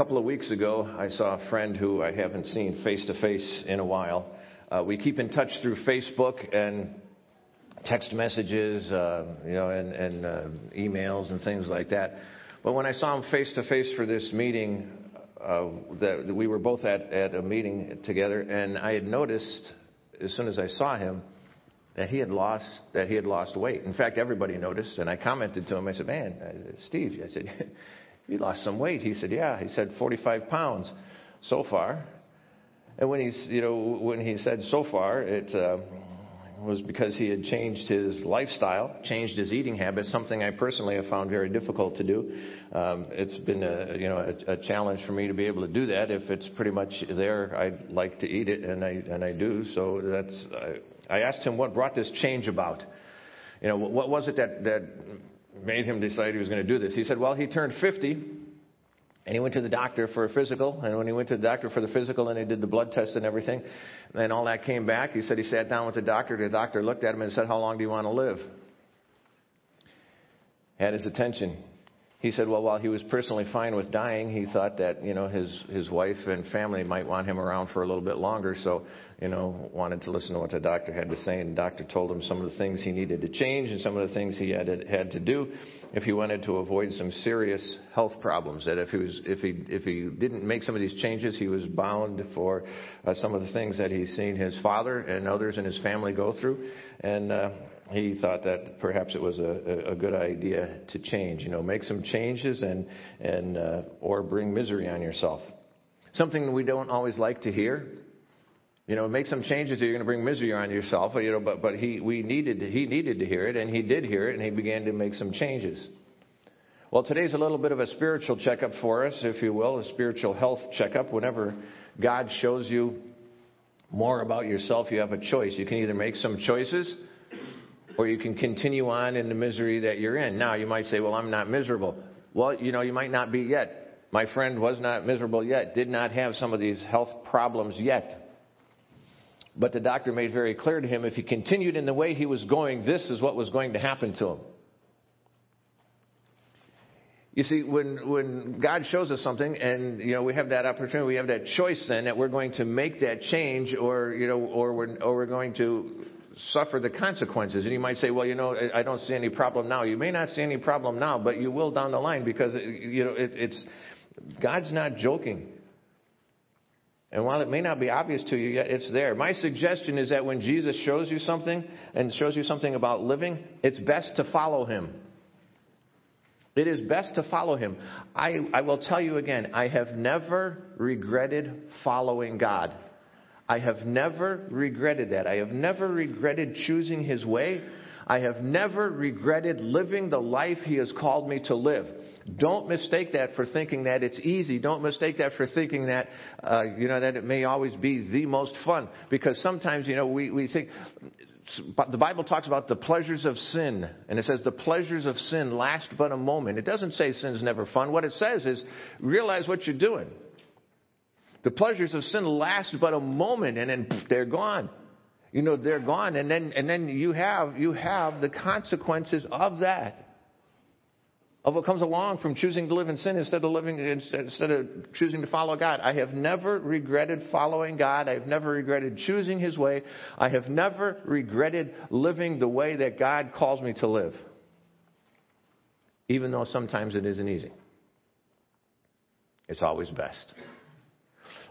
couple of weeks ago, I saw a friend who I haven't seen face to face in a while. Uh, we keep in touch through Facebook and text messages, uh, you know, and, and uh, emails and things like that. But when I saw him face to face for this meeting, uh, that we were both at, at a meeting together, and I had noticed as soon as I saw him that he had lost that he had lost weight. In fact, everybody noticed, and I commented to him. I said, "Man, said, Steve," I said, "You lost some weight." He said, "Yeah." He said, "45 pounds so far." And when he's, you know, when he said so far, it uh, was because he had changed his lifestyle, changed his eating habits, something I personally have found very difficult to do. Um, it's been a, you know, a, a challenge for me to be able to do that. If it's pretty much there, I'd like to eat it, and I, and I do. So that's, I, I asked him what brought this change about. You know, what was it that, that made him decide he was going to do this? He said, well, he turned 50 and he went to the doctor for a physical. And when he went to the doctor for the physical and he did the blood test and everything, and all that came back, he said he sat down with the doctor. The doctor looked at him and said, How long do you want to live? Had his attention. He said, well, while he was personally fine with dying, he thought that, you know, his, his wife and family might want him around for a little bit longer. So, you know, wanted to listen to what the doctor had to say. And the doctor told him some of the things he needed to change and some of the things he had, had to do if he wanted to avoid some serious health problems. That if he was, if he, if he didn't make some of these changes, he was bound for uh, some of the things that he's seen his father and others in his family go through. And, uh, he thought that perhaps it was a, a good idea to change. You know, make some changes and and uh, or bring misery on yourself. Something we don't always like to hear. You know, make some changes. You're going to bring misery on yourself. You know, but but he we needed he needed to hear it, and he did hear it, and he began to make some changes. Well, today's a little bit of a spiritual checkup for us, if you will, a spiritual health checkup. Whenever God shows you more about yourself, you have a choice. You can either make some choices or you can continue on in the misery that you're in. Now, you might say, well, I'm not miserable. Well, you know, you might not be yet. My friend was not miserable yet, did not have some of these health problems yet. But the doctor made very clear to him if he continued in the way he was going, this is what was going to happen to him. You see, when, when God shows us something and, you know, we have that opportunity, we have that choice then that we're going to make that change or, you know, or we're, or we're going to suffer the consequences. And you might say, well, you know, I don't see any problem now. You may not see any problem now, but you will down the line because, uh, you know, it, it's, God's not joking. And while it may not be obvious to you yet, it's there. My suggestion is that when Jesus shows you something and shows you something about living, it's best to follow him. It is best to follow him. I, I will tell you again, I have never regretted following God. I have never regretted that. I have never regretted choosing His way. I have never regretted living the life He has called me to live. Don't mistake that for thinking that it's easy. Don't mistake that for thinking that, uh, you know, that it may always be the most fun. Because sometimes, you know, we, we think, the Bible talks about the pleasures of sin, and it says the pleasures of sin last but a moment. It doesn't say sin's never fun. What it says is realize what you're doing. The pleasures of sin last but a moment and then pff, they're gone. You know, they're gone. And then, and then you have, you have the consequences of that. Of what comes along from choosing to live in sin instead of living, instead of choosing to follow God. I have never regretted following God. I have never regretted choosing His way. I have never regretted living the way that God calls me to live. Even though sometimes it isn't easy. It's always best.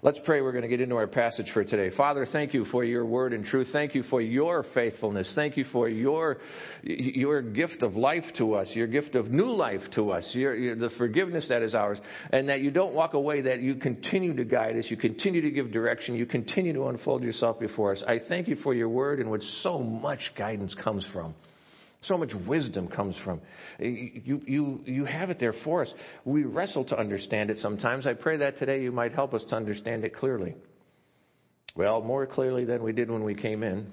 Let's pray. We're going to get into our passage for today. Father, thank you for your word and truth. Thank you for your faithfulness. Thank you for your, your gift of life to us, your gift of new life to us, your, your, the forgiveness that is ours, and that you don't walk away, that you continue to guide us, you continue to give direction, you continue to unfold yourself before us. I thank you for your word in which so much guidance comes from. So much wisdom comes from. You, you, you have it there for us. We wrestle to understand it sometimes. I pray that today you might help us to understand it clearly. Well, more clearly than we did when we came in.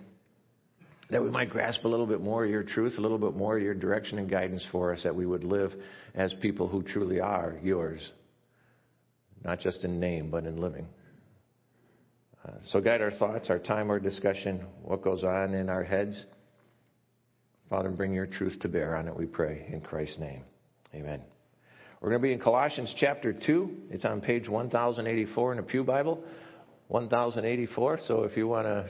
That we might grasp a little bit more of your truth, a little bit more of your direction and guidance for us, that we would live as people who truly are yours. Not just in name, but in living. Uh, so guide our thoughts, our time, our discussion, what goes on in our heads. Father, bring your truth to bear on it, we pray, in Christ's name. Amen. We're going to be in Colossians chapter 2. It's on page 1084 in the Pew Bible. 1084. So if you want to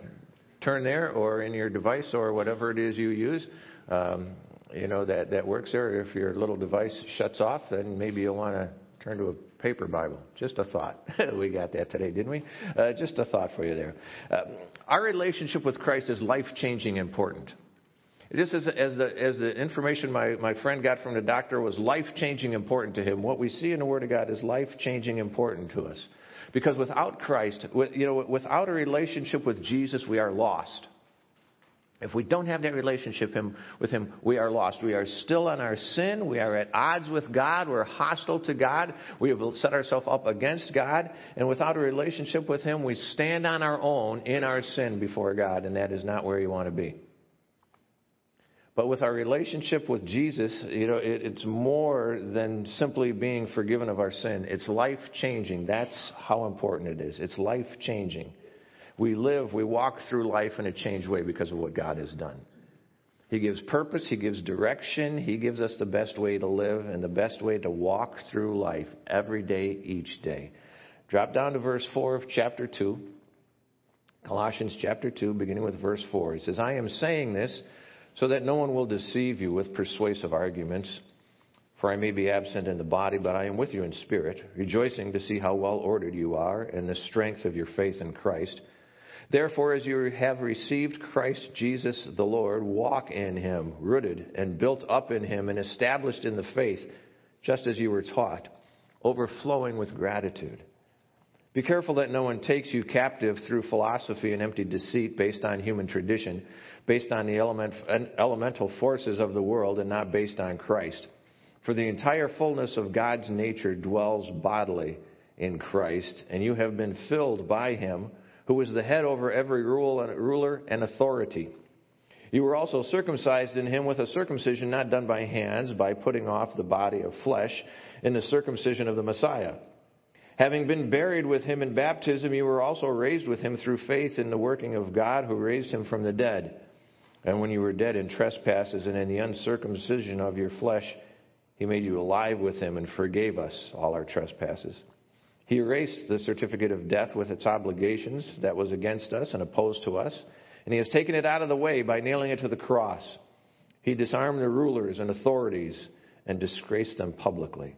turn there or in your device or whatever it is you use, um, you know, that, that works there. If your little device shuts off, then maybe you'll want to turn to a paper Bible. Just a thought. we got that today, didn't we? Uh, just a thought for you there. Uh, our relationship with Christ is life changing important. Just as, as, the, as the information my, my friend got from the doctor was life changing important to him, what we see in the Word of God is life changing important to us. Because without Christ, you know, without a relationship with Jesus, we are lost. If we don't have that relationship with Him, we are lost. We are still in our sin. We are at odds with God. We're hostile to God. We have set ourselves up against God. And without a relationship with Him, we stand on our own in our sin before God, and that is not where you want to be. But with our relationship with Jesus, you know, it, it's more than simply being forgiven of our sin. It's life changing. That's how important it is. It's life changing. We live, we walk through life in a changed way because of what God has done. He gives purpose, He gives direction, He gives us the best way to live and the best way to walk through life every day, each day. Drop down to verse 4 of chapter 2. Colossians chapter 2, beginning with verse 4. He says, I am saying this so that no one will deceive you with persuasive arguments. For I may be absent in the body, but I am with you in spirit, rejoicing to see how well ordered you are and the strength of your faith in Christ. Therefore, as you have received Christ Jesus the Lord, walk in him, rooted and built up in him and established in the faith, just as you were taught, overflowing with gratitude. Be careful that no one takes you captive through philosophy and empty deceit based on human tradition based on the element, elemental forces of the world and not based on Christ. For the entire fullness of God's nature dwells bodily in Christ, and you have been filled by him, who is the head over every ruler and authority. You were also circumcised in him with a circumcision not done by hands, by putting off the body of flesh in the circumcision of the Messiah. Having been buried with him in baptism, you were also raised with him through faith in the working of God who raised him from the dead. And when you were dead in trespasses and in the uncircumcision of your flesh, he made you alive with him and forgave us all our trespasses. He erased the certificate of death with its obligations that was against us and opposed to us, and he has taken it out of the way by nailing it to the cross. He disarmed the rulers and authorities and disgraced them publicly.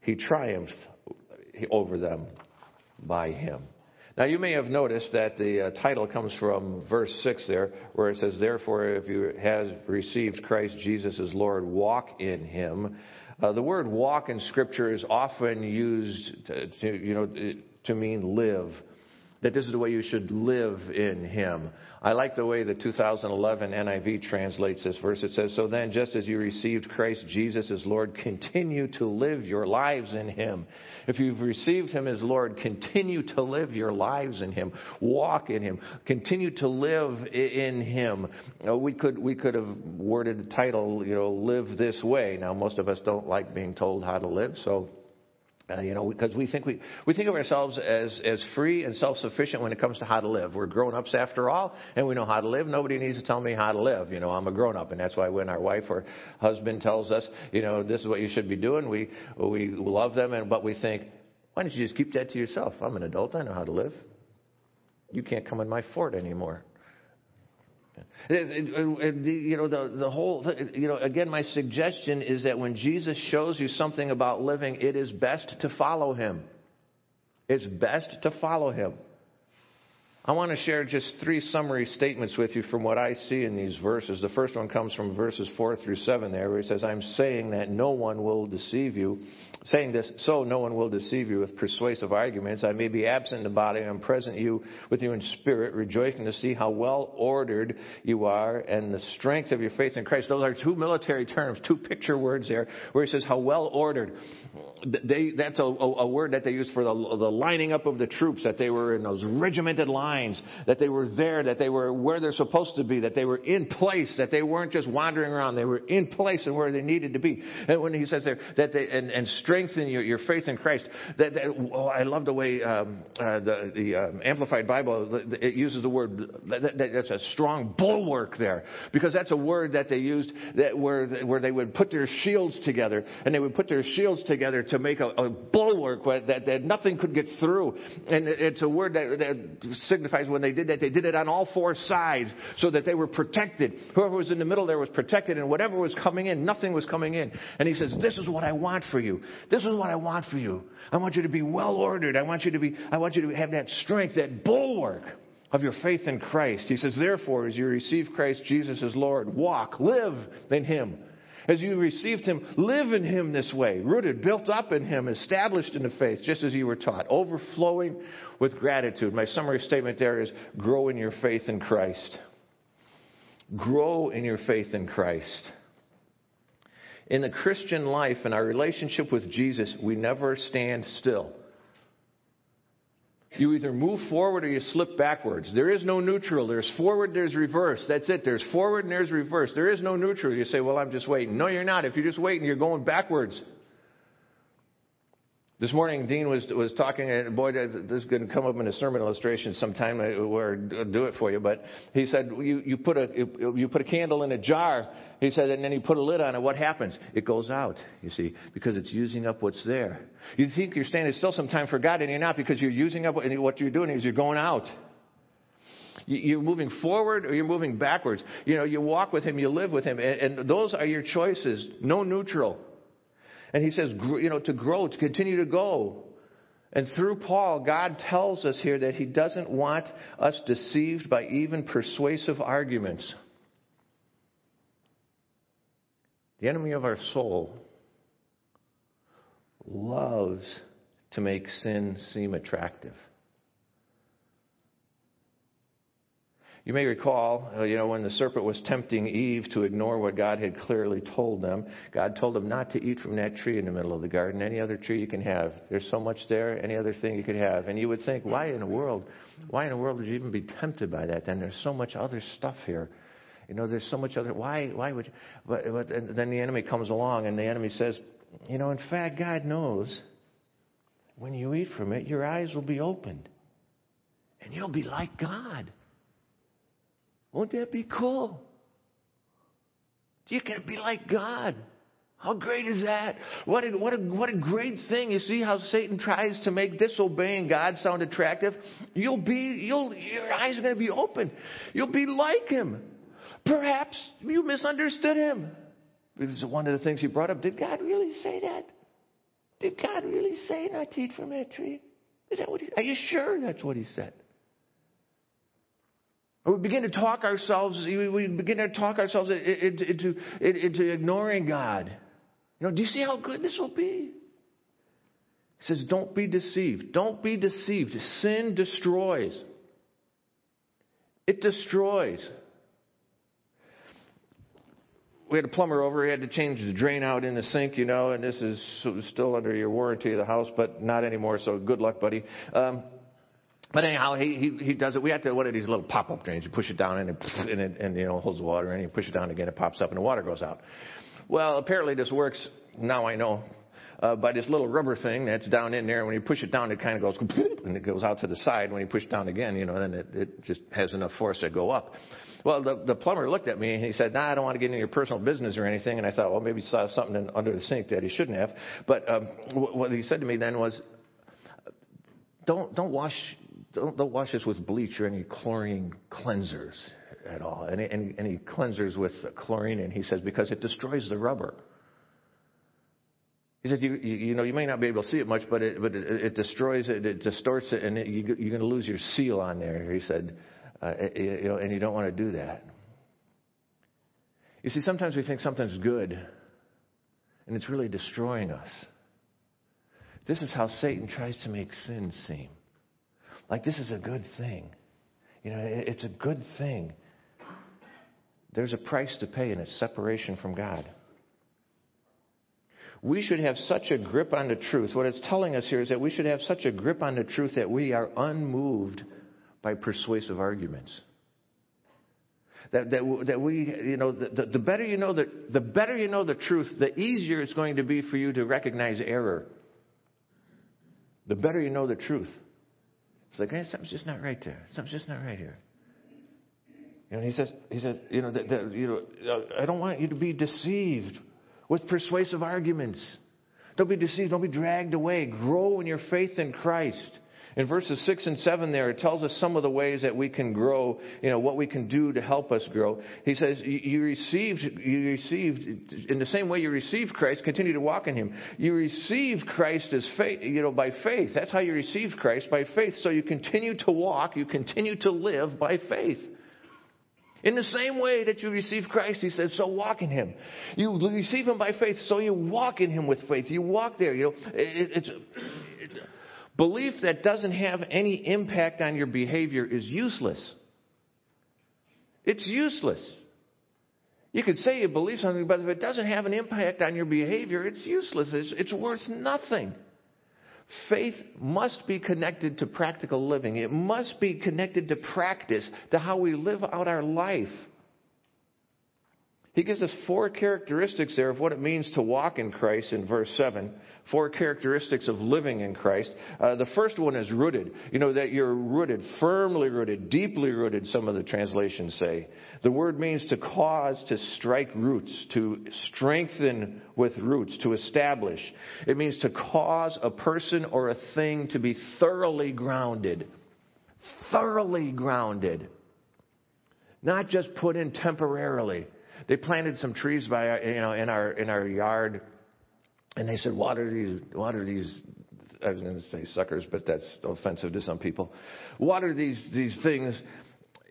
He triumphed over them by him. Now, you may have noticed that the uh, title comes from verse 6 there, where it says, Therefore, if you have received Christ Jesus as Lord, walk in him. Uh, the word walk in Scripture is often used to, to, you know, to mean live that this is the way you should live in Him. I like the way the 2011 NIV translates this verse. It says, So then, just as you received Christ Jesus as Lord, continue to live your lives in Him. If you've received Him as Lord, continue to live your lives in Him. Walk in Him. Continue to live in Him. Uh, we could, we could have worded the title, you know, live this way. Now, most of us don't like being told how to live, so uh, you know, because we think we, we think of ourselves as, as free and self-sufficient when it comes to how to live. We're grown-ups after all, and we know how to live. Nobody needs to tell me how to live. You know, I'm a grown-up, and that's why when our wife or husband tells us, you know, this is what you should be doing, we, we love them, and, but we think, why don't you just keep that to yourself? I'm an adult. I know how to live. You can't come in my fort anymore. You know, the, the whole, you know, again, my suggestion is that when Jesus shows you something about living, it is best to follow him. It's best to follow him. I want to share just three summary statements with you from what I see in these verses. The first one comes from verses 4 through 7 there, where he says, I'm saying that no one will deceive you. Saying this, so no one will deceive you with persuasive arguments. I may be absent in the body, I'm present you with you in spirit, rejoicing to see how well ordered you are and the strength of your faith in Christ. Those are two military terms, two picture words there, where he says how well ordered. They, that's a, a, a word that they use for the, the lining up of the troops, that they were in those regimented lines that they were there, that they were where they're supposed to be, that they were in place, that they weren't just wandering around, they were in place and where they needed to be. And when he says there, that they, and, and strengthen your, your faith in Christ, that, that oh, I love the way um, uh, the, the um, Amplified Bible, it uses the word, that, that, that's a strong bulwark there, because that's a word that they used that where, where they would put their shields together, and they would put their shields together to make a, a bulwark that, that nothing could get through. And it's a word that, that when they did that, they did it on all four sides so that they were protected. Whoever was in the middle there was protected, and whatever was coming in, nothing was coming in. And he says, This is what I want for you. This is what I want for you. I want you to be well ordered. I want you to be, I want you to have that strength, that bulwark of your faith in Christ. He says, Therefore, as you receive Christ Jesus as Lord, walk, live in Him as you received him, live in him this way, rooted, built up in him, established in the faith, just as you were taught, overflowing with gratitude. My summary statement there is grow in your faith in Christ. Grow in your faith in Christ. In the Christian life, in our relationship with Jesus, we never stand still. You either move forward or you slip backwards. There is no neutral. There's forward, there's reverse. That's it. There's forward and there's reverse. There is no neutral. You say, well, I'm just waiting. No, you're not. If you're just waiting, you're going backwards. This morning, Dean was was talking, and boy, this is going to come up in a sermon illustration sometime, uh, or do it for you. But he said, you, you put a you put a candle in a jar. He said, and then you put a lid on it. What happens? It goes out. You see, because it's using up what's there. You think you're standing still some time for God, and you're not, because you're using up. And what you're doing is you're going out. You're moving forward or you're moving backwards. You know, you walk with Him, you live with Him, and, and those are your choices. No neutral. And he says, you know, to grow, to continue to go. And through Paul, God tells us here that he doesn't want us deceived by even persuasive arguments. The enemy of our soul loves to make sin seem attractive. You may recall, uh, you know, when the serpent was tempting Eve to ignore what God had clearly told them, God told them not to eat from that tree in the middle of the garden. Any other tree you can have. There's so much there, any other thing you could have. And you would think, why in the world, why in the world would you even be tempted by that? Then there's so much other stuff here. You know, there's so much other, why, why would you, but, but and then the enemy comes along and the enemy says, you know, in fact, God knows when you eat from it, your eyes will be opened. And you'll be like God. Won't that be cool? You can be like God. How great is that? What a, what, a, what a great thing. You see how Satan tries to make disobeying God sound attractive? You'll be, you'll, your eyes are going to be open. You'll be like him. Perhaps you misunderstood him. This is one of the things he brought up. Did God really say that? Did God really say not to eat from that tree? Is that what he, are you sure that's what he said? We begin to talk ourselves, we begin to talk ourselves into, into ignoring God. You know, do you see how good this will be? He says, don't be deceived. Don't be deceived. Sin destroys. It destroys. We had a plumber over. He had to change the drain out in the sink, you know, and this is still under your warranty of the house, but not anymore, so good luck, buddy. Um, but anyhow, he, he, he does it. We have to, what are these little pop up drains? You push it down and it, and it, and, you know, holds the water and you push it down again, it pops up and the water goes out. Well, apparently this works, now I know, uh, by this little rubber thing that's down in there. When you push it down, it kind of goes, and it goes out to the side. When you push it down again, you know, then it, it just has enough force to go up. Well, the, the plumber looked at me and he said, nah, I don't want to get into your personal business or anything. And I thought, well, maybe he saw something in, under the sink that he shouldn't have. But um, what he said to me then was, don't, don't wash don't, don't wash this with bleach or any chlorine cleansers at all. Any, cleansers with chlorine in, he says, because it destroys the rubber. He says, you, you, you, know, you may not be able to see it much, but it, but it, it destroys it, it distorts it, and it, you, you're going to lose your seal on there. He said, uh, you know, and you don't want to do that. You see, sometimes we think something's good, and it's really destroying us. This is how Satan tries to make sin seem like this is a good thing. You know, it's a good thing. There's a price to pay, and it's separation from God. We should have such a grip on the truth. What it's telling us here is that we should have such a grip on the truth that we are unmoved by persuasive arguments. That, that, that we, you know, the, the better you know the, the better you know the truth, the easier it's going to be for you to recognize error. The better you know the truth. It's like, hey, something's just not right there. Something's just not right here. You know, he says, he says, you know, that, that, you know, I don't want you to be deceived with persuasive arguments. Don't be deceived. Don't be dragged away. Grow in your faith in Christ. In verses 6 and 7 there, it tells us some of the ways that we can grow, you know, what we can do to help us grow. He says, you received, you received, in the same way you received Christ, continue to walk in Him. You received Christ as faith, you know, by faith. That's how you received Christ, by faith. So you continue to walk, you continue to live by faith. In the same way that you receive Christ, he says, so walk in him. You receive him by faith, so you walk in him with faith. You walk there. You know, it, it's it, belief that doesn't have any impact on your behavior is useless. It's useless. You could say you believe something, but if it doesn't have an impact on your behavior, it's useless. It's, it's worth nothing. Faith must be connected to practical living. It must be connected to practice, to how we live out our life. He gives us four characteristics there of what it means to walk in Christ in verse 7. Four characteristics of living in Christ. Uh, the first one is rooted. You know, that you're rooted, firmly rooted, deeply rooted, some of the translations say. The word means to cause to strike roots, to strengthen with roots, to establish. It means to cause a person or a thing to be thoroughly grounded. Thoroughly grounded. Not just put in temporarily. They planted some trees by you know in our in our yard, and they said water these water these. I was going to say suckers, but that's offensive to some people. Water these these things,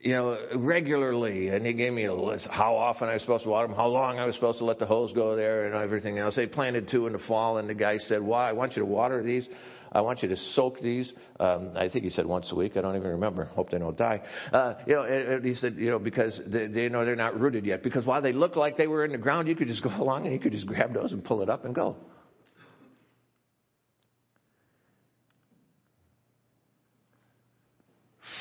you know, regularly. And he gave me a list how often I was supposed to water them, how long I was supposed to let the hose go there, and everything else. They planted two in the fall, and the guy said, "Why? I want you to water these." I want you to soak these. Um, I think he said once a week. I don't even remember. Hope they don't die. Uh, you know, and, and he said, you know, because they, they know they're not rooted yet. Because while they look like they were in the ground, you could just go along and you could just grab those and pull it up and go.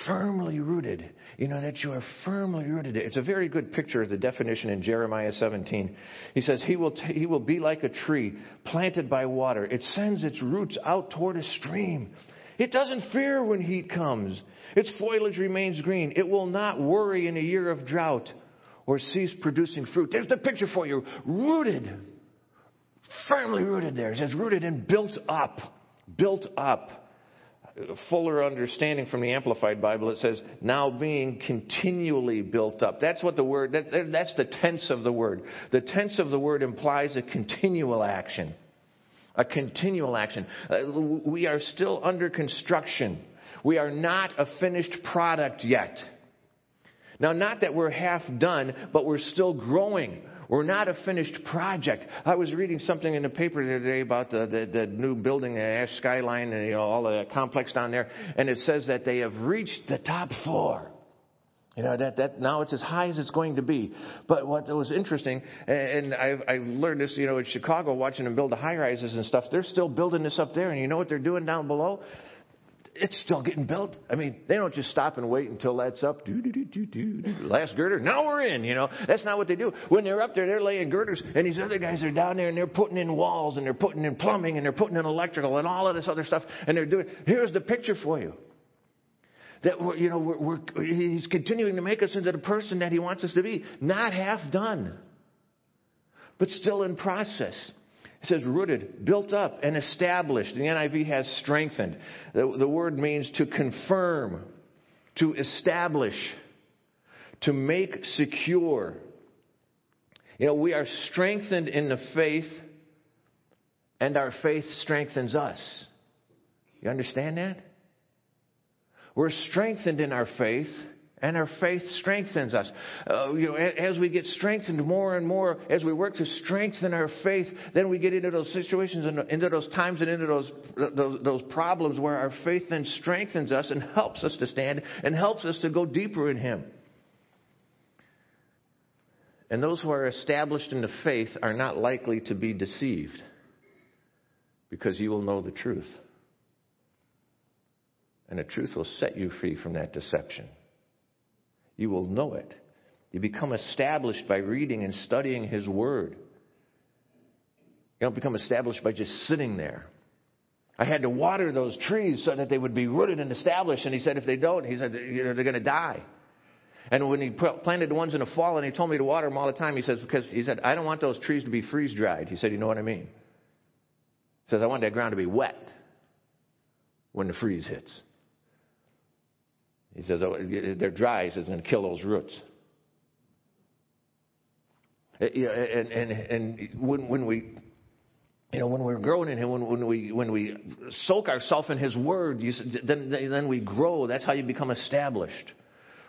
firmly rooted. You know, that you are firmly rooted. It's a very good picture of the definition in Jeremiah 17. He says, He will, t- he will be like a tree planted by water. It sends its roots out toward a stream. It doesn't fear when heat comes. Its foliage remains green. It will not worry in a year of drought or cease producing fruit. There's the picture for you. Rooted. Firmly rooted there. It says rooted and built up. Built up fuller understanding from the Amplified Bible, it says, now being continually built up. That's what the word, that, that's the tense of the word. The tense of the word implies a continual action. A continual action. Uh, we are still under construction. We are not a finished product yet. Now, not that we're half done, but we're still growing. We're not a finished project. I was reading something in the paper the other day about the, the, the new building, the Ash Skyline, and you know, all the complex down there, and it says that they have reached the top floor. You know, that, that now it's as high as it's going to be. But what was interesting, and I've, I've learned this, you know, in Chicago, watching them build the high rises and stuff, they're still building this up there, and you know what they're doing down below? It's still getting built. I mean, they don't just stop and wait until that's up. Do, do, do, do, do, Last girder, now we're in, you know. That's not what they do. When they're up there, they're laying girders, and these other guys are down there and they're putting in walls and they're putting in plumbing and they're putting in electrical and all of this other stuff, and they're doing. Here's the picture for you. That we're, you know, we're, we're, he's continuing to make us into the person that he wants us to be, not half done, but still in process. It says rooted, built up, and established. The NIV has strengthened. The, the word means to confirm, to establish, to make secure. You know, we are strengthened in the faith, and our faith strengthens us. You understand that? We're strengthened in our faith, and our faith strengthens us. Uh, you know, as we get strengthened more and more, as we work to strengthen our faith, then we get into those situations and into those times and into those, those, those problems where our faith then strengthens us and helps us to stand and helps us to go deeper in Him. And those who are established in the faith are not likely to be deceived because you will know the truth. And the truth will set you free from that deception. You will know it. You become established by reading and studying His Word. You don't become established by just sitting there. I had to water those trees so that they would be rooted and established. And he said, if they don't, he said, you know, they're going to die. And when he planted the ones in the fall and he told me to water them all the time, he says, because he said, I don't want those trees to be freeze dried. He said, you know what I mean? He says, I want that ground to be wet when the freeze hits. He says, oh, they're dry. He says, to kill those roots. Uh, and, and, and when, when we you know, when we're growing in Him, when, when we when we soak ourselves in His Word, you, then then we grow. That's how you become established,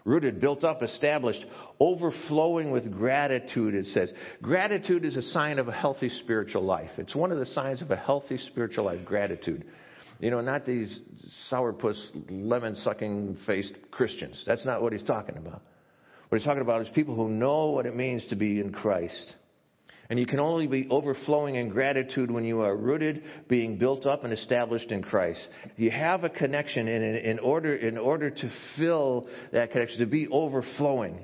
rooted, built up, established, overflowing with gratitude. It says gratitude is a sign of a healthy spiritual life. It's one of the signs of a healthy spiritual life. Gratitude. You know, not these sourpuss, lemon sucking faced Christians. That's not what he's talking about. What he's talking about is people who know what it means to be in Christ and you can only be overflowing in gratitude when you are rooted, being built up, and established in Christ. You have a connection in, in, order, in order to fill that connection, to be overflowing.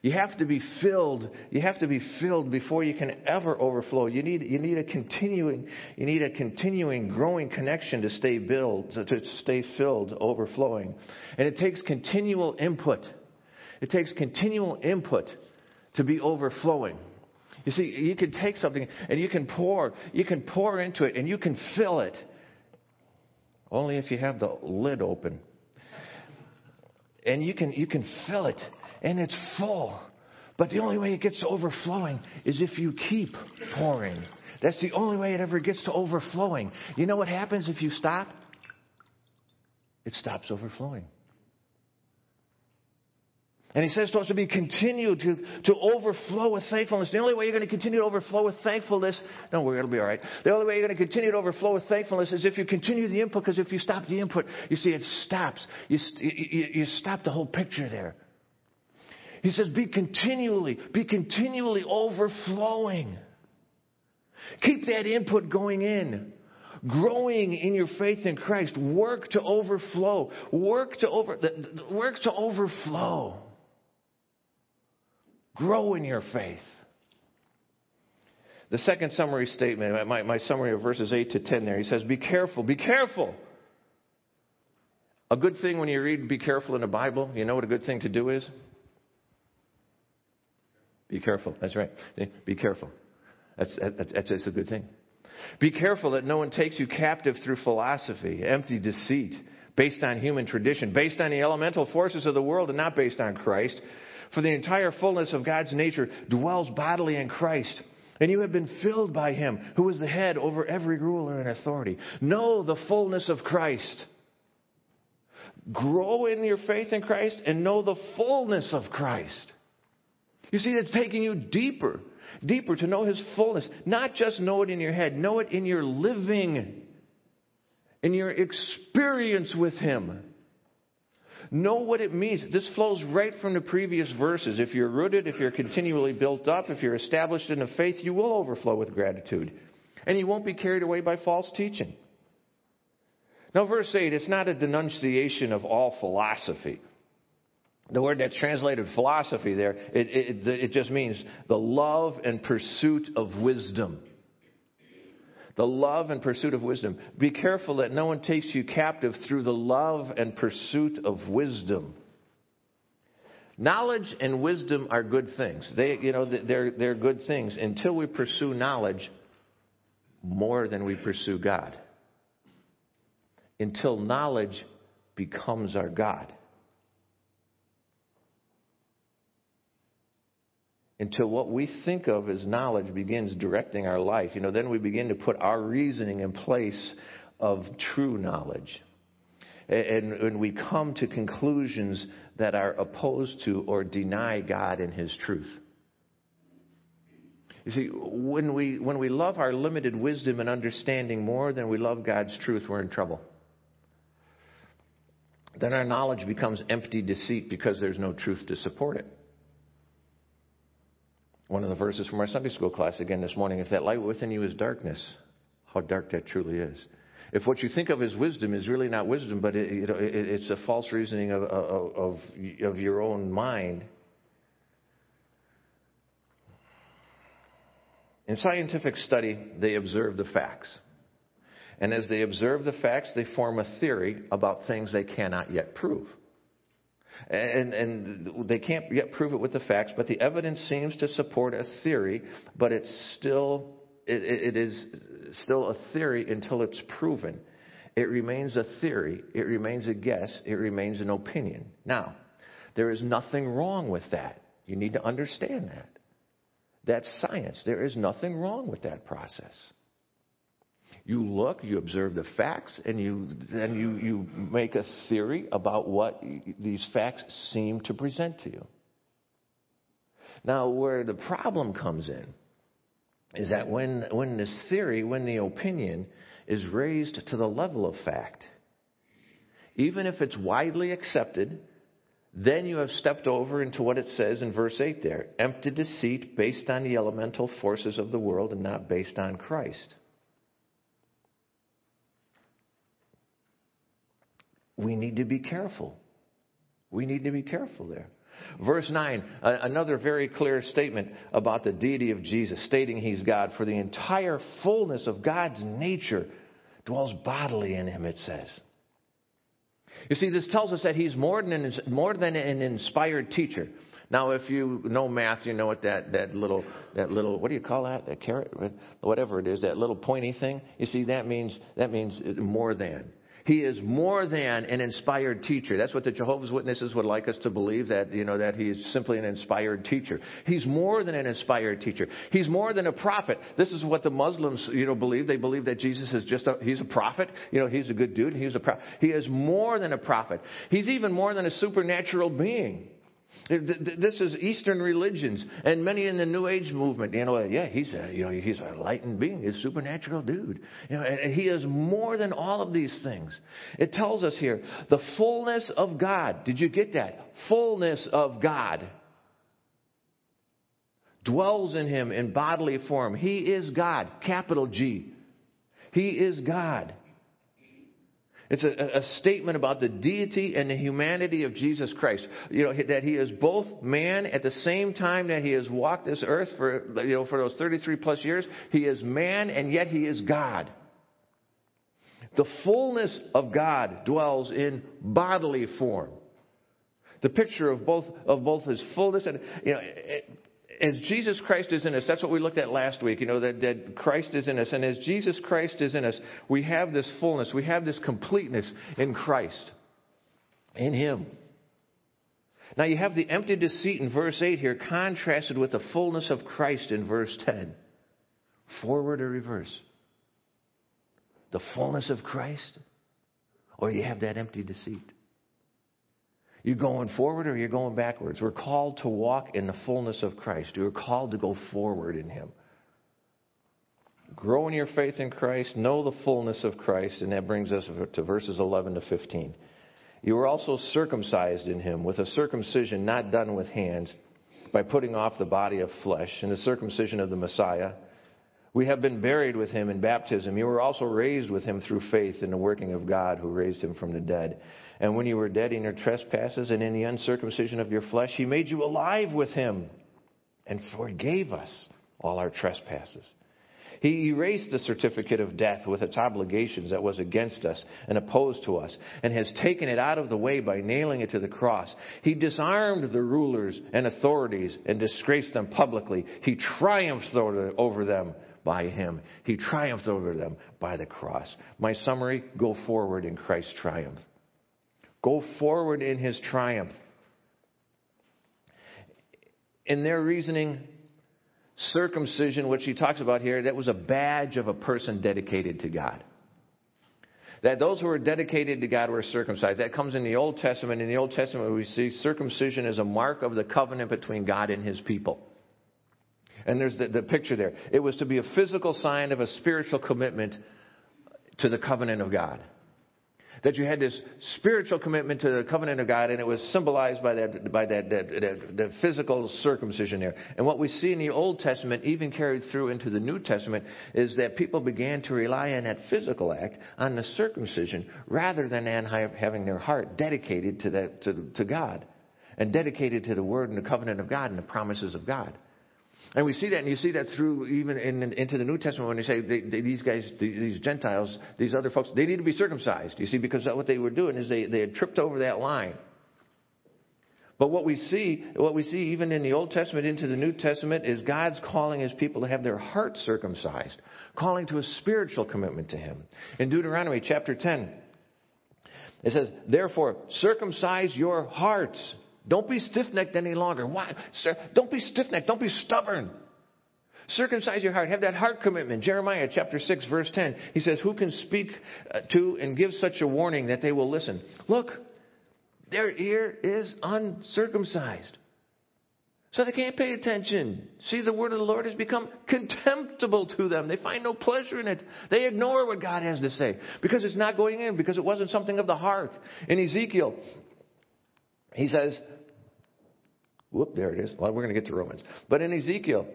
You have to be filled. You have to be filled before you can ever overflow. You need, you need a continuing, you need a continuing, growing connection to stay built, to stay filled, overflowing. And it takes continual input. It takes continual input to be overflowing. You see, you can take something and you can pour, you can pour into it and you can fill it. Only if you have the lid open. And you can, you can fill it and it's full. But the only way it gets to overflowing is if you keep pouring. That's the only way it ever gets to overflowing. You know what happens if you stop? It stops overflowing. And he says to us to be continued, to, to overflow with thankfulness. The only way you're going to continue to overflow with thankfulness, no, we're going to be all right. The only way you're going to continue to overflow with thankfulness is if you continue the input, because if you stop the input, you see, it stops. You, you, you stop the whole picture there. He says, be continually, be continually overflowing. Keep that input going in growing in your faith in Christ. Work to overflow. Work to over, work to overflow. Grow in your faith. The second summary statement, my, my summary of verses 8 to 10 there, he says, Be careful, be careful. A good thing when you read be careful in the Bible, you know what a good thing to do is? Be careful. That's right. Be careful. That's, that's, that's, a good thing. Be careful that no one takes you captive through philosophy, empty deceit, based on human tradition, based on the elemental forces of the world and not based on Christ. For the entire fullness of God's nature dwells bodily in Christ. And you have been filled by him, who is the head over every ruler and authority. Know the fullness of Christ. Grow in your faith in Christ and know the fullness of Christ. You see, it's taking you deeper, deeper to know his fullness. Not just know it in your head, know it in your living, in your experience with him. Know what it means. This flows right from the previous verses. If you're rooted, if you're continually built up, if you're established in the faith, you will overflow with gratitude. And you won't be carried away by false teaching. Now, verse 8, it's not a denunciation of all philosophy. The word that's translated philosophy there, it, it, it just means the love and pursuit of wisdom the love and pursuit of wisdom. Be careful that no one takes you captive through the love and pursuit of wisdom. Knowledge and wisdom are good things. They, you know, they're, they're good things until we pursue knowledge more than we pursue God. Until knowledge becomes our God. Until what we think of as knowledge begins directing our life. You know, then we begin to put our reasoning in place of true knowledge. And, and we come to conclusions that are opposed to or deny God and His truth. You see, when we, when we love our limited wisdom and understanding more than we love God's truth, we're in trouble. Then our knowledge becomes empty deceit because there's no truth to support it. One of the verses from our Sunday school class again this morning if that light within you is darkness, how dark that truly is. If what you think of as wisdom is really not wisdom, but it, know, it, it's a false reasoning of, of, of your own mind, in scientific study, they observe the facts. And as they observe the facts, they form a theory about things they cannot yet prove. And, and they can't yet prove it with the facts, but the evidence seems to support a theory, but it's still, it, it is still a theory until it's proven. It remains a theory, it remains a guess, it remains an opinion. Now, there is nothing wrong with that. You need to understand that. That's science. There is nothing wrong with that process. You look, you observe the facts, and you, then you, you make a theory about what these facts seem to present to you. Now, where the problem comes in is that when, when this theory, when the opinion is raised to the level of fact, even if it's widely accepted, then you have stepped over into what it says in verse 8 there empty deceit based on the elemental forces of the world and not based on Christ. We need to be careful. We need to be careful there. Verse 9, another very clear statement about the deity of Jesus, stating he's God. For the entire fullness of God's nature dwells bodily in him, it says. You see, this tells us that he's more than an, more than an inspired teacher. Now, if you know math, you know what that, that little, that little, what do you call that? A caret, Whatever it is, that little pointy thing. You see, that means, that means more than. He is more than an inspired teacher. That's what the Jehovah's Witnesses would like us to believe that, you know, that he is simply an inspired teacher. He's more than an inspired teacher. He's more than a prophet. This is what the Muslims, you know, believe. They believe that Jesus is just a, he's a prophet. You know, he's a good dude. He's a prophet. He is more than a prophet. He's even more than a supernatural being. This is Eastern religions and many in the New Age movement. You know, yeah, he's a, you know, he's a enlightened being, he's a supernatural dude. You know, and he is more than all of these things. It tells us here the fullness of God. Did you get that? Fullness of God dwells in him in bodily form. He is God, capital G. He is God. It's a, a, statement about the deity and the humanity of Jesus Christ. You know, that he is both man at the same time that he has walked this earth for, you know, for those 33 plus years. He is man and yet he is God. The fullness of God dwells in bodily form. The picture of both, of both his fullness and, you know, as Jesus Christ is in us, that's what we looked at last week, you know, that, that Christ is in us. And as Jesus Christ is in us, we have this fullness, we have this completeness in Christ, in Him. Now you have the empty deceit in verse 8 here contrasted with the fullness of Christ in verse 10. Forward or reverse? The fullness of Christ? Or you have that empty deceit? You're going forward or you're going backwards. We're called to walk in the fullness of Christ. We're called to go forward in Him. Grow in your faith in Christ, know the fullness of Christ, and that brings us to verses 11 to 15. You were also circumcised in Him with a circumcision not done with hands by putting off the body of flesh and the circumcision of the Messiah. We have been buried with him in baptism. You were also raised with him through faith in the working of God who raised him from the dead. And when you were dead in your trespasses and in the uncircumcision of your flesh, he made you alive with him and forgave us all our trespasses. He erased the certificate of death with its obligations that was against us and opposed to us, and has taken it out of the way by nailing it to the cross. He disarmed the rulers and authorities and disgraced them publicly. He triumphed over them by him. He triumphed over them by the cross. My summary go forward in Christ's triumph. Go forward in his triumph. In their reasoning, circumcision, which he talks about here, that was a badge of a person dedicated to God. That those who were dedicated to God were circumcised. That comes in the Old Testament. In the Old Testament, we see circumcision as a mark of the covenant between God and his people. And there's the, the picture there. It was to be a physical sign of a spiritual commitment to the covenant of God. That you had this spiritual commitment to the covenant of God, and it was symbolized by that, by that, that, that, that physical circumcision there. And what we see in the Old Testament, even carried through into the New Testament, is that people began to rely on that physical act, on the circumcision, rather than having their heart dedicated to, that, to, to God, and dedicated to the Word and the covenant of God and the promises of God. And we see that, and you see that through even in, into the New Testament when they say they, they, these guys, these Gentiles, these other folks, they need to be circumcised. You see, because what they were doing is they, they had tripped over that line. But what we see, what we see even in the Old Testament into the New Testament is God's calling His people to have their hearts circumcised, calling to a spiritual commitment to Him. In Deuteronomy chapter 10, it says, Therefore, circumcise your hearts don't be stiff necked any longer. Why? Sir, don't be stiff necked. Don't be stubborn. Circumcise your heart. Have that heart commitment. Jeremiah chapter 6, verse 10. He says, Who can speak uh, to and give such a warning that they will listen? Look, their ear is uncircumcised. So they can't pay attention. See, the word of the Lord has become contemptible to them. They find no pleasure in it. They ignore what God has to say because it's not going in, because it wasn't something of the heart. In Ezekiel, he says, Whoop, there it is. Well, we're going to get to Romans. But in Ezekiel,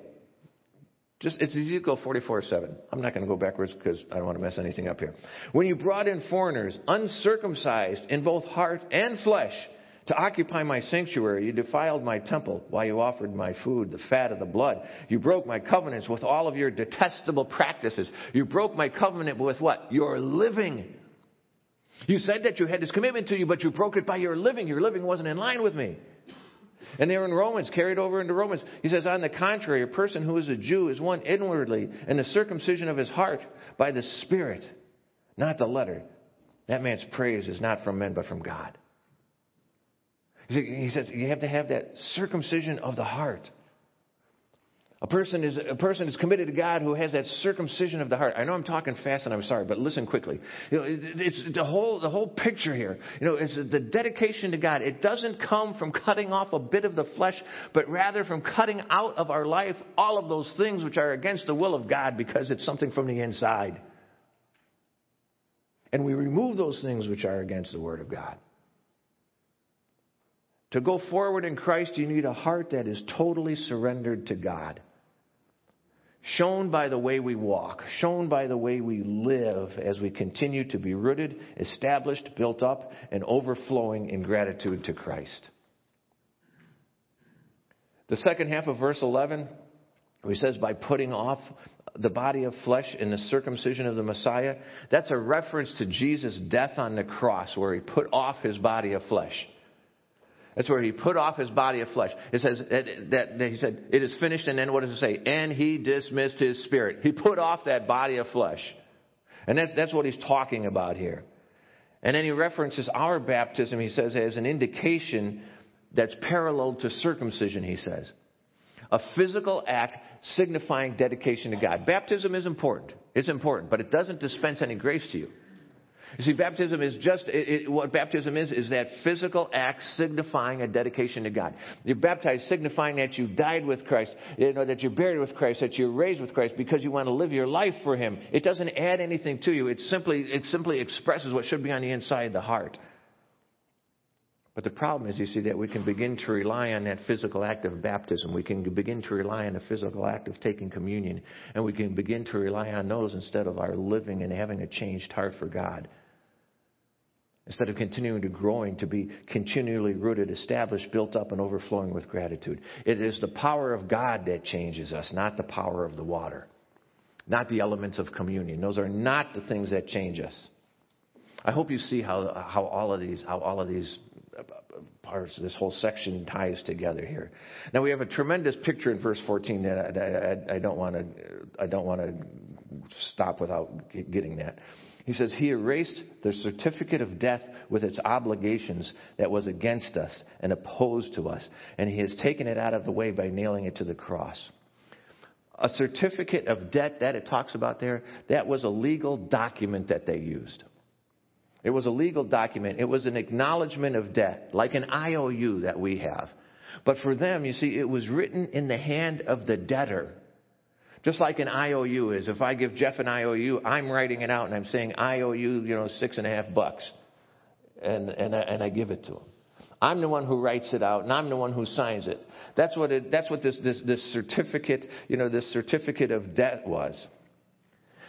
just it's Ezekiel 44 7. I'm not going to go backwards because I don't want to mess anything up here. When you brought in foreigners, uncircumcised in both heart and flesh, to occupy my sanctuary, you defiled my temple while you offered my food, the fat of the blood. You broke my covenants with all of your detestable practices. You broke my covenant with what? Your living. You said that you had this commitment to you, but you broke it by your living. Your living wasn't in line with me. And there in Romans, carried over into Romans, he says, on the contrary, a person who is a Jew is one inwardly, and the circumcision of his heart by the Spirit, not the letter. That man's praise is not from men, but from God. He says, you have to have that circumcision of the heart. A person is a person is committed to God who has that circumcision of the heart. I know I'm talking fast and I'm sorry, but listen quickly. You know, it's the whole the whole picture here. You know, it's the dedication to God. It doesn't come from cutting off a bit of the flesh, but rather from cutting out of our life all of those things which are against the will of God because it's something from the inside. And we remove those things which are against the word of God. To go forward in Christ, you need a heart that is totally surrendered to God shown by the way we walk, shown by the way we live as we continue to be rooted, established, built up, and overflowing in gratitude to Christ. The second half of verse 11, he says, by putting off the body of flesh in the circumcision of the Messiah, that's a reference to Jesus' death on the cross, where he put off his body of flesh. That's where he put off his body of flesh. It says that, that, that, he said, it is finished, and then what does it say? And he dismissed his spirit. He put off that body of flesh. And that, that's what he's talking about here. And then he references our baptism, he says, as an indication that's parallel to circumcision, he says. A physical act signifying dedication to God. Baptism is important. It's important, but it doesn't dispense any grace to you. You see, baptism is just, it, it, what baptism is, is that physical act signifying a dedication to God. You're baptized signifying that you died with Christ, you know, that you're buried with Christ, that you're raised with Christ because you want to live your life for Him. It doesn't add anything to you. It simply, it simply expresses what should be on the inside of the heart. But the problem is, you see, that we can begin to rely on that physical act of baptism. We can begin to rely on the physical act of taking communion. And we can begin to rely on those instead of our living and having a changed heart for God. Instead of continuing to growing to be continually rooted, established, built up, and overflowing with gratitude. It is the power of God that changes us, not the power of the water. Not the elements of communion. Those are not the things that change us. I hope you see how, how all of these, how all of these uh, parts, this whole section ties together here. Now we have a tremendous picture in verse 14 that I, I, I don't want to, I don't want to stop without getting that. He says, He erased the certificate of death with its obligations that was against us and opposed to us, and He has taken it out of the way by nailing it to the cross. A certificate of debt that it talks about there, that was a legal document that they used. It was a legal document. It was an acknowledgement of debt, like an IOU that we have. But for them, you see, it was written in the hand of the debtor. Just like an IOU is. If I give Jeff an IOU, I'm writing it out and I'm saying I owe you, you know, six and a half bucks. and, and, I, and I give it to him. I'm the one who writes it out, and I'm the one who signs it. That's what, it, that's what this, this, this certificate, you know, this certificate of debt was.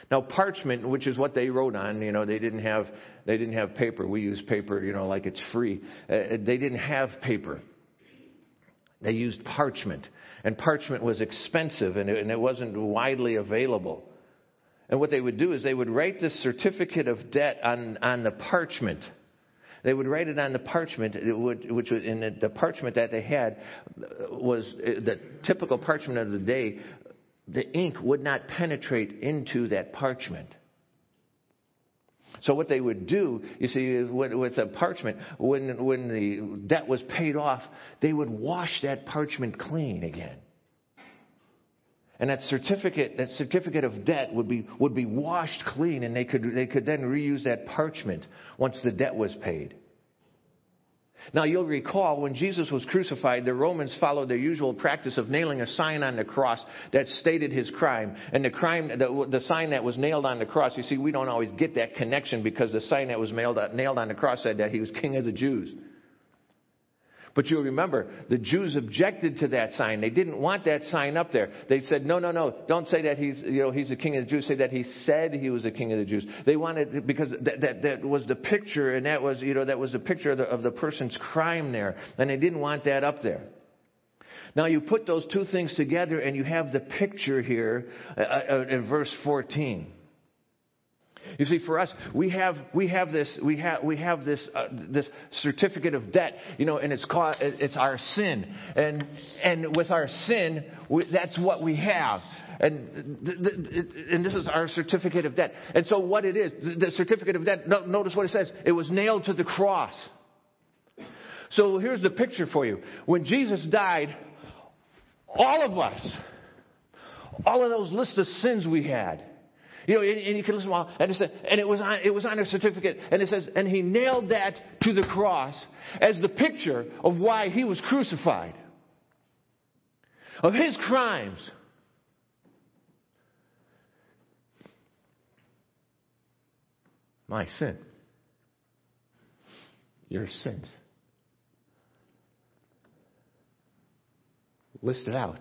Now, parchment, which is what they wrote on, you know, they didn't have, they didn't have paper. We use paper, you know, like it's free. Uh, they didn't have paper. They used parchment. And parchment was expensive and it, and it wasn't widely available. And what they would do is they would write this certificate of debt on, on the parchment. They would write it on the parchment, which was in the parchment that they had was the typical parchment of the day. The ink would not penetrate into that parchment. So what they would do, you see, with a parchment, when, when the debt was paid off, they would wash that parchment clean again. And that certificate, that certificate of debt would be, would be washed clean and they could, they could then reuse that parchment once the debt was paid. Now you'll recall when Jesus was crucified, the Romans followed their usual practice of nailing a sign on the cross that stated his crime. And the crime, the, the sign that was nailed on the cross, you see, we don't always get that connection because the sign that was nailed, uh, nailed on the cross said that he was king of the Jews. But you'll remember, the Jews objected to that sign. They didn't want that sign up there. They said, no, no, no, don't say that he's, you know, he's the king of the Jews. Say that he said he was the king of the Jews. They wanted, because that, that, that was the picture, and that was, you know, that was the picture of the, of the person's crime there. And they didn't want that up there. Now you put those two things together and you have the picture here uh, uh, in verse 14. You see, for us, we have we have this we have we have this uh, this certificate of debt, you know, and it's called it's our sin, and and with our sin, we, that's what we have, and th- th- and this is our certificate of debt. And so, what it is, the certificate of debt. Notice what it says. It was nailed to the cross. So here's the picture for you. When Jesus died, all of us, all of those list of sins we had you know, and, and you can listen while, and and it was on, it was on a certificate, and it says, and he nailed that to the cross as the picture of why he was crucified, of his crimes. My sin. Your sins. Listed out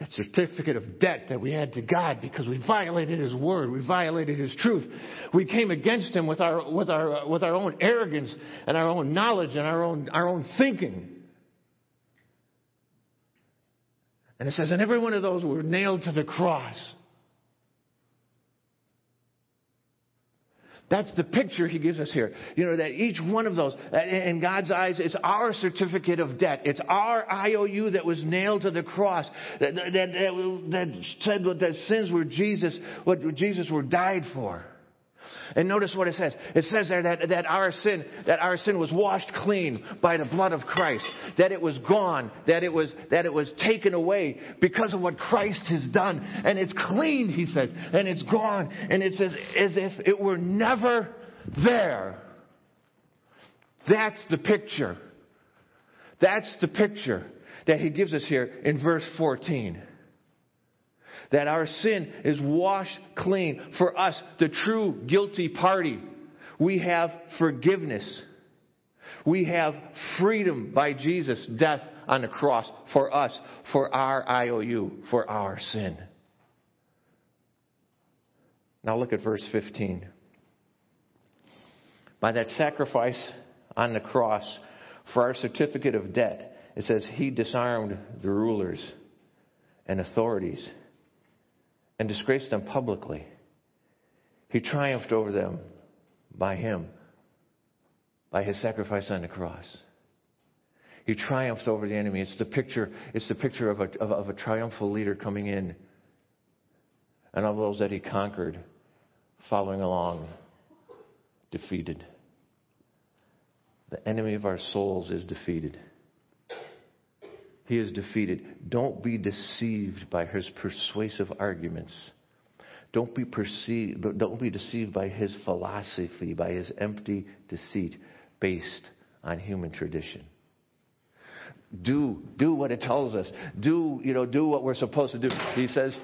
that certificate of debt that we had to God because we violated His word, we violated His truth. We came against Him with our, with our, uh, with our own arrogance and our own knowledge and our own, our own thinking. And it says, and every one of those we were nailed to the cross. That's the picture he gives us here. You know, that each one of those, in God's eyes, it's our certificate of debt. It's our IOU that was nailed to the cross. That, that, that, that said that sins were Jesus, what Jesus were died for. And notice what it says. It says there that, that our sin, that our sin was washed clean by the blood of Christ. That it was gone. That it was, that it was taken away because of what Christ has done. And it's clean, he says. And it's gone. And it's as, as if it were never there. That's the picture. That's the picture that he gives us here in verse 14 that our sin is washed clean. For us, the true guilty party, we have forgiveness. We have freedom by Jesus' death on the cross for us, for our IOU, for our sin. Now look at verse 15. By that sacrifice on the cross for our certificate of debt, it says, He disarmed the rulers and authorities and disgraced them publicly. He triumphed over them by Him, by His sacrifice on the cross. He triumphs over the enemy. It's the picture, it's the picture of a, of, of a triumphal leader coming in and of those that he conquered following along defeated. The enemy of our souls is defeated. He is defeated. Don't be deceived by his persuasive arguments. Don't be, perceived, don't be deceived by his philosophy, by his empty deceit based on human tradition. Do, do what it tells us. Do, you know, do what we're supposed to do. He says,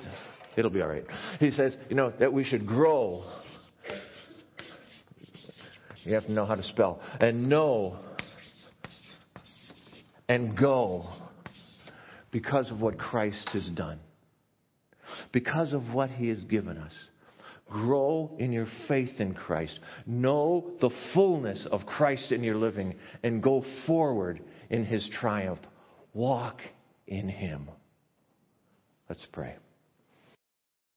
it'll be all right. He says, you know, that we should grow You have to know how to spell. And know and go because of what Christ has done, because of what he has given us. Grow in your faith in Christ. Know the fullness of Christ in your living and go forward in his triumph. Walk in him. Let's pray.